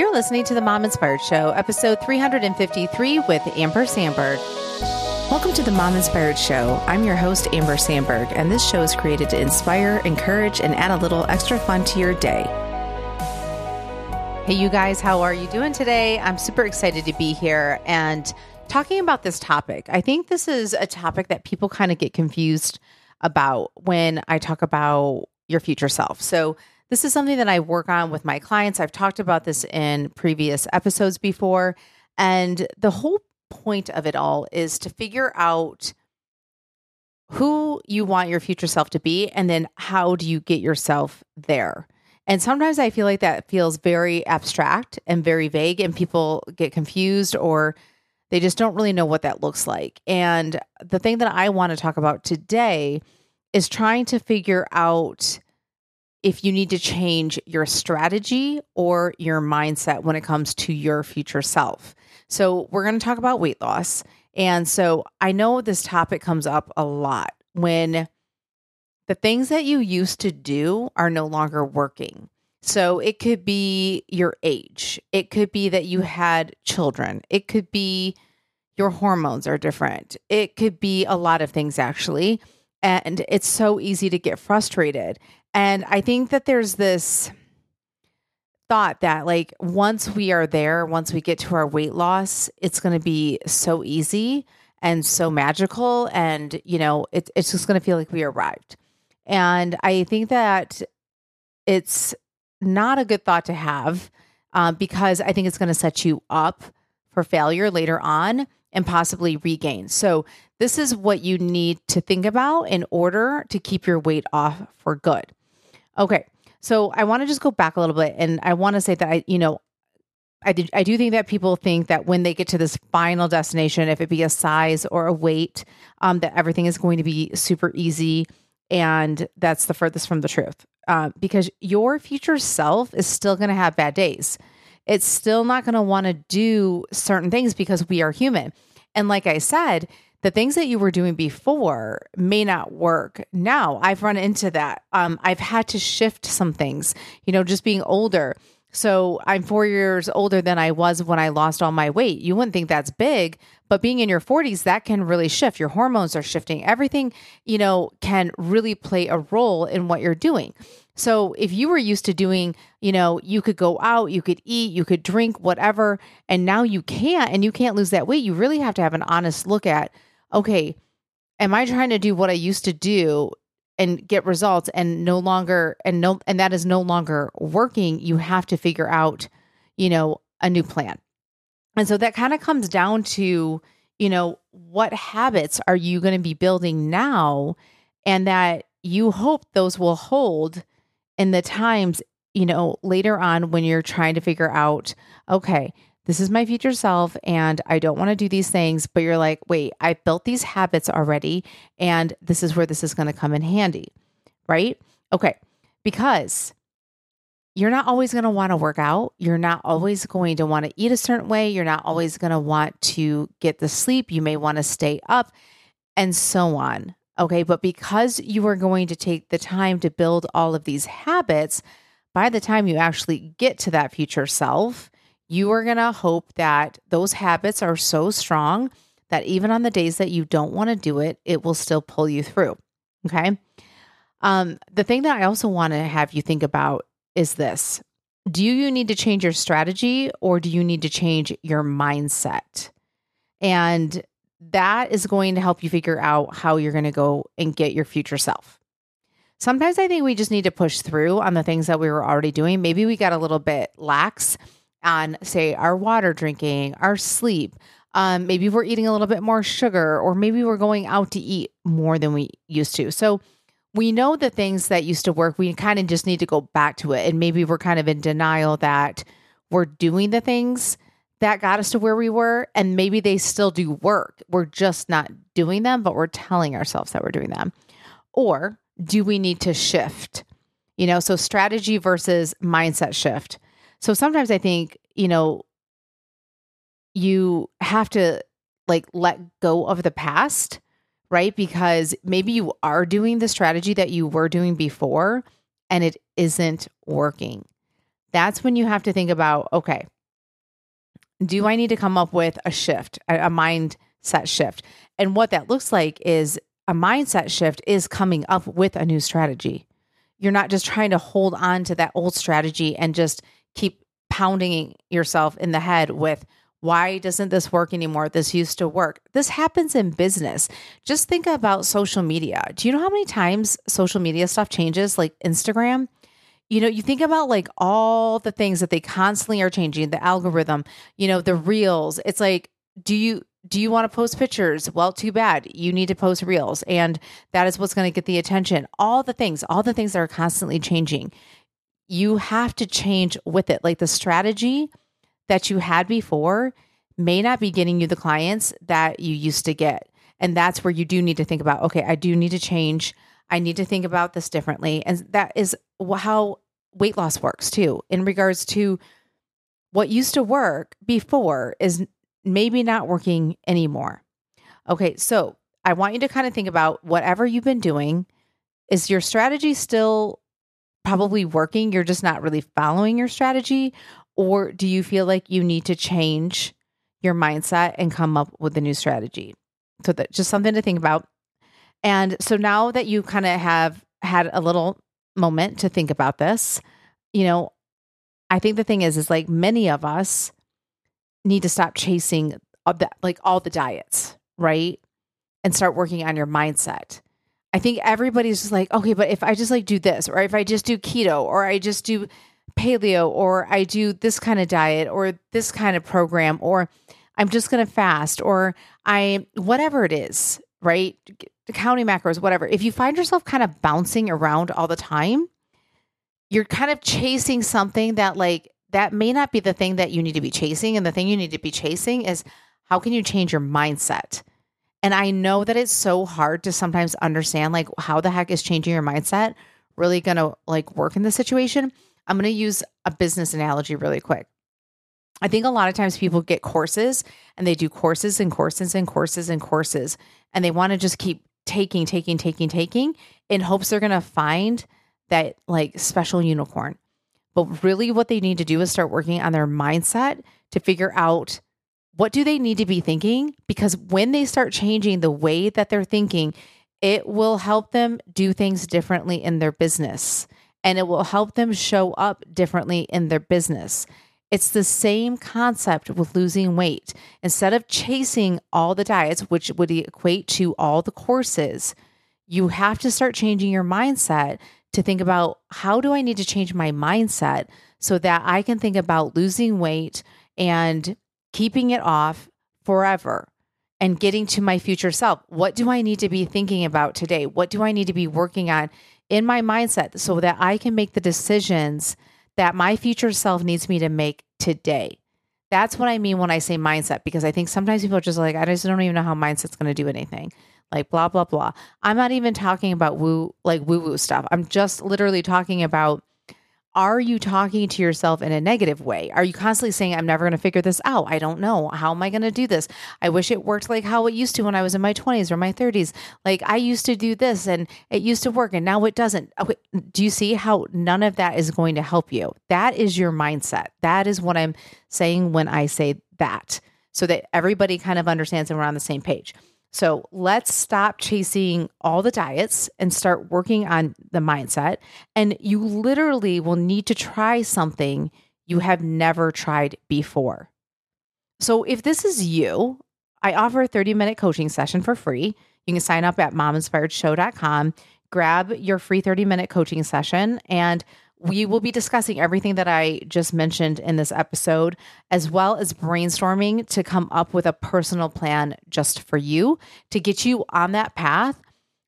You're listening to the Mom Inspired Show, episode 353 with Amber Sandberg. Welcome to the Mom Inspired Show. I'm your host, Amber Sandberg, and this show is created to inspire, encourage, and add a little extra fun to your day. Hey, you guys, how are you doing today? I'm super excited to be here and talking about this topic. I think this is a topic that people kind of get confused about when I talk about your future self. So, this is something that I work on with my clients. I've talked about this in previous episodes before. And the whole point of it all is to figure out who you want your future self to be and then how do you get yourself there. And sometimes I feel like that feels very abstract and very vague, and people get confused or they just don't really know what that looks like. And the thing that I want to talk about today is trying to figure out if you need to change your strategy or your mindset when it comes to your future self. So, we're going to talk about weight loss. And so, I know this topic comes up a lot when the things that you used to do are no longer working. So, it could be your age, it could be that you had children, it could be your hormones are different, it could be a lot of things actually. And it's so easy to get frustrated. And I think that there's this thought that like once we are there, once we get to our weight loss, it's going to be so easy and so magical and you know, it, it's just going to feel like we arrived. And I think that it's not a good thought to have um, because I think it's going to set you up for failure later on and possibly regain. So, this is what you need to think about in order to keep your weight off for good. Okay. So I want to just go back a little bit and I want to say that I, you know, I did, I do think that people think that when they get to this final destination, if it be a size or a weight, um, that everything is going to be super easy, and that's the furthest from the truth. Uh, because your future self is still going to have bad days. It's still not going to want to do certain things because we are human. And like I said, the things that you were doing before may not work now. I've run into that. Um, I've had to shift some things, you know, just being older. So I'm four years older than I was when I lost all my weight. You wouldn't think that's big, but being in your 40s, that can really shift. Your hormones are shifting. Everything, you know, can really play a role in what you're doing. So if you were used to doing, you know, you could go out, you could eat, you could drink, whatever, and now you can't and you can't lose that weight, you really have to have an honest look at okay, am I trying to do what I used to do and get results and no longer and no and that is no longer working, you have to figure out, you know, a new plan. And so that kind of comes down to, you know, what habits are you going to be building now and that you hope those will hold in the times, you know, later on when you're trying to figure out, okay, this is my future self and I don't want to do these things, but you're like, wait, I built these habits already and this is where this is going to come in handy, right? Okay. Because you're not always going to want to work out. You're not always going to want to eat a certain way. You're not always going to want to get the sleep. You may want to stay up and so on. Okay. But because you are going to take the time to build all of these habits, by the time you actually get to that future self, you are going to hope that those habits are so strong that even on the days that you don't want to do it, it will still pull you through. Okay. Um, the thing that I also want to have you think about is this Do you need to change your strategy or do you need to change your mindset? And that is going to help you figure out how you're going to go and get your future self. Sometimes I think we just need to push through on the things that we were already doing. Maybe we got a little bit lax on, say, our water drinking, our sleep. Um, maybe we're eating a little bit more sugar, or maybe we're going out to eat more than we used to. So we know the things that used to work. We kind of just need to go back to it. And maybe we're kind of in denial that we're doing the things that got us to where we were. And maybe they still do work. We're just not doing them, but we're telling ourselves that we're doing them. Or do we need to shift? You know, so strategy versus mindset shift. So sometimes I think, you know, you have to like let go of the past, right? Because maybe you are doing the strategy that you were doing before and it isn't working. that's when you have to think about okay, do I need to come up with a shift, a, a mindset shift? And what that looks like is a mindset shift is coming up with a new strategy. You're not just trying to hold on to that old strategy and just keep pounding yourself in the head with, why doesn't this work anymore? This used to work. This happens in business. Just think about social media. Do you know how many times social media stuff changes, like Instagram? You know, you think about like all the things that they constantly are changing, the algorithm, you know, the reels. It's like, do you do you want to post pictures? Well, too bad. You need to post reels. And that is what's going to get the attention. All the things, all the things that are constantly changing. You have to change with it. Like the strategy that you had before may not be getting you the clients that you used to get. And that's where you do need to think about okay, I do need to change. I need to think about this differently. And that is how weight loss works too, in regards to what used to work before is maybe not working anymore. Okay, so I want you to kind of think about whatever you've been doing. Is your strategy still probably working? You're just not really following your strategy? Or do you feel like you need to change your mindset and come up with a new strategy? So that just something to think about. And so now that you kind of have had a little moment to think about this, you know, I think the thing is, is like many of us need to stop chasing the, like all the diets, right? And start working on your mindset. I think everybody's just like, okay, but if I just like do this, or if I just do keto, or I just do paleo or I do this kind of diet or this kind of program or I'm just going to fast or I whatever it is, right? Counting macros, whatever. If you find yourself kind of bouncing around all the time, you're kind of chasing something that like that may not be the thing that you need to be chasing and the thing you need to be chasing is how can you change your mindset? And I know that it's so hard to sometimes understand like how the heck is changing your mindset really going to like work in this situation. I'm going to use a business analogy really quick. I think a lot of times people get courses and they do courses and courses and courses and courses, and they want to just keep taking, taking, taking, taking in hopes they're going to find that like special unicorn. But really, what they need to do is start working on their mindset to figure out what do they need to be thinking because when they start changing the way that they're thinking it will help them do things differently in their business and it will help them show up differently in their business. It's the same concept with losing weight. Instead of chasing all the diets, which would equate to all the courses, you have to start changing your mindset to think about how do I need to change my mindset so that I can think about losing weight and keeping it off forever and getting to my future self. What do I need to be thinking about today? What do I need to be working on in my mindset so that I can make the decisions that my future self needs me to make today. That's what I mean when I say mindset, because I think sometimes people are just like, I just don't even know how mindset's going to do anything. Like, blah, blah, blah. I'm not even talking about woo, like woo woo stuff. I'm just literally talking about are you talking to yourself in a negative way? Are you constantly saying, I'm never going to figure this out? I don't know. How am I going to do this? I wish it worked like how it used to when I was in my 20s or my 30s. Like I used to do this and it used to work and now it doesn't. Uh, okay. Do you see how none of that is going to help you? That is your mindset. That is what I'm saying when I say that, so that everybody kind of understands and we're on the same page. So let's stop chasing all the diets and start working on the mindset. And you literally will need to try something you have never tried before. So if this is you, I offer a 30 minute coaching session for free. You can sign up at mominspiredshow.com, grab your free 30 minute coaching session, and we will be discussing everything that I just mentioned in this episode, as well as brainstorming to come up with a personal plan just for you to get you on that path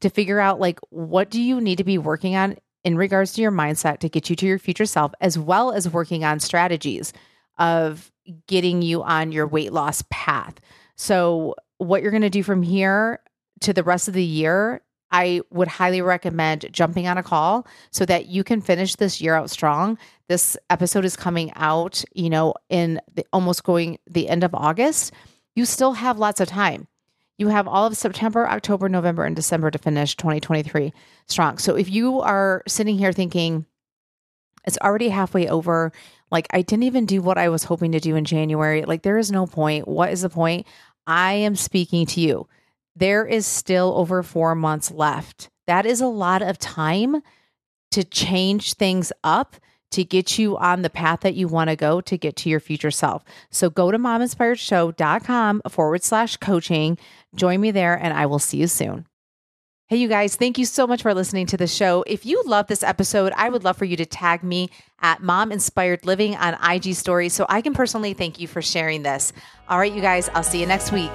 to figure out like what do you need to be working on in regards to your mindset to get you to your future self, as well as working on strategies of getting you on your weight loss path. So, what you're going to do from here to the rest of the year I would highly recommend jumping on a call so that you can finish this year out strong. This episode is coming out, you know, in the, almost going the end of August. You still have lots of time. You have all of September, October, November, and December to finish 2023 strong. So if you are sitting here thinking, It's already halfway over. Like, I didn't even do what I was hoping to do in January. Like, there is no point. What is the point? I am speaking to you. There is still over four months left. That is a lot of time to change things up to get you on the path that you want to go to get to your future self. So go to mominspiredshow.com forward slash coaching. Join me there and I will see you soon. Hey, you guys, thank you so much for listening to the show. If you love this episode, I would love for you to tag me at Mom Inspired Living on IG Stories so I can personally thank you for sharing this. All right, you guys, I'll see you next week.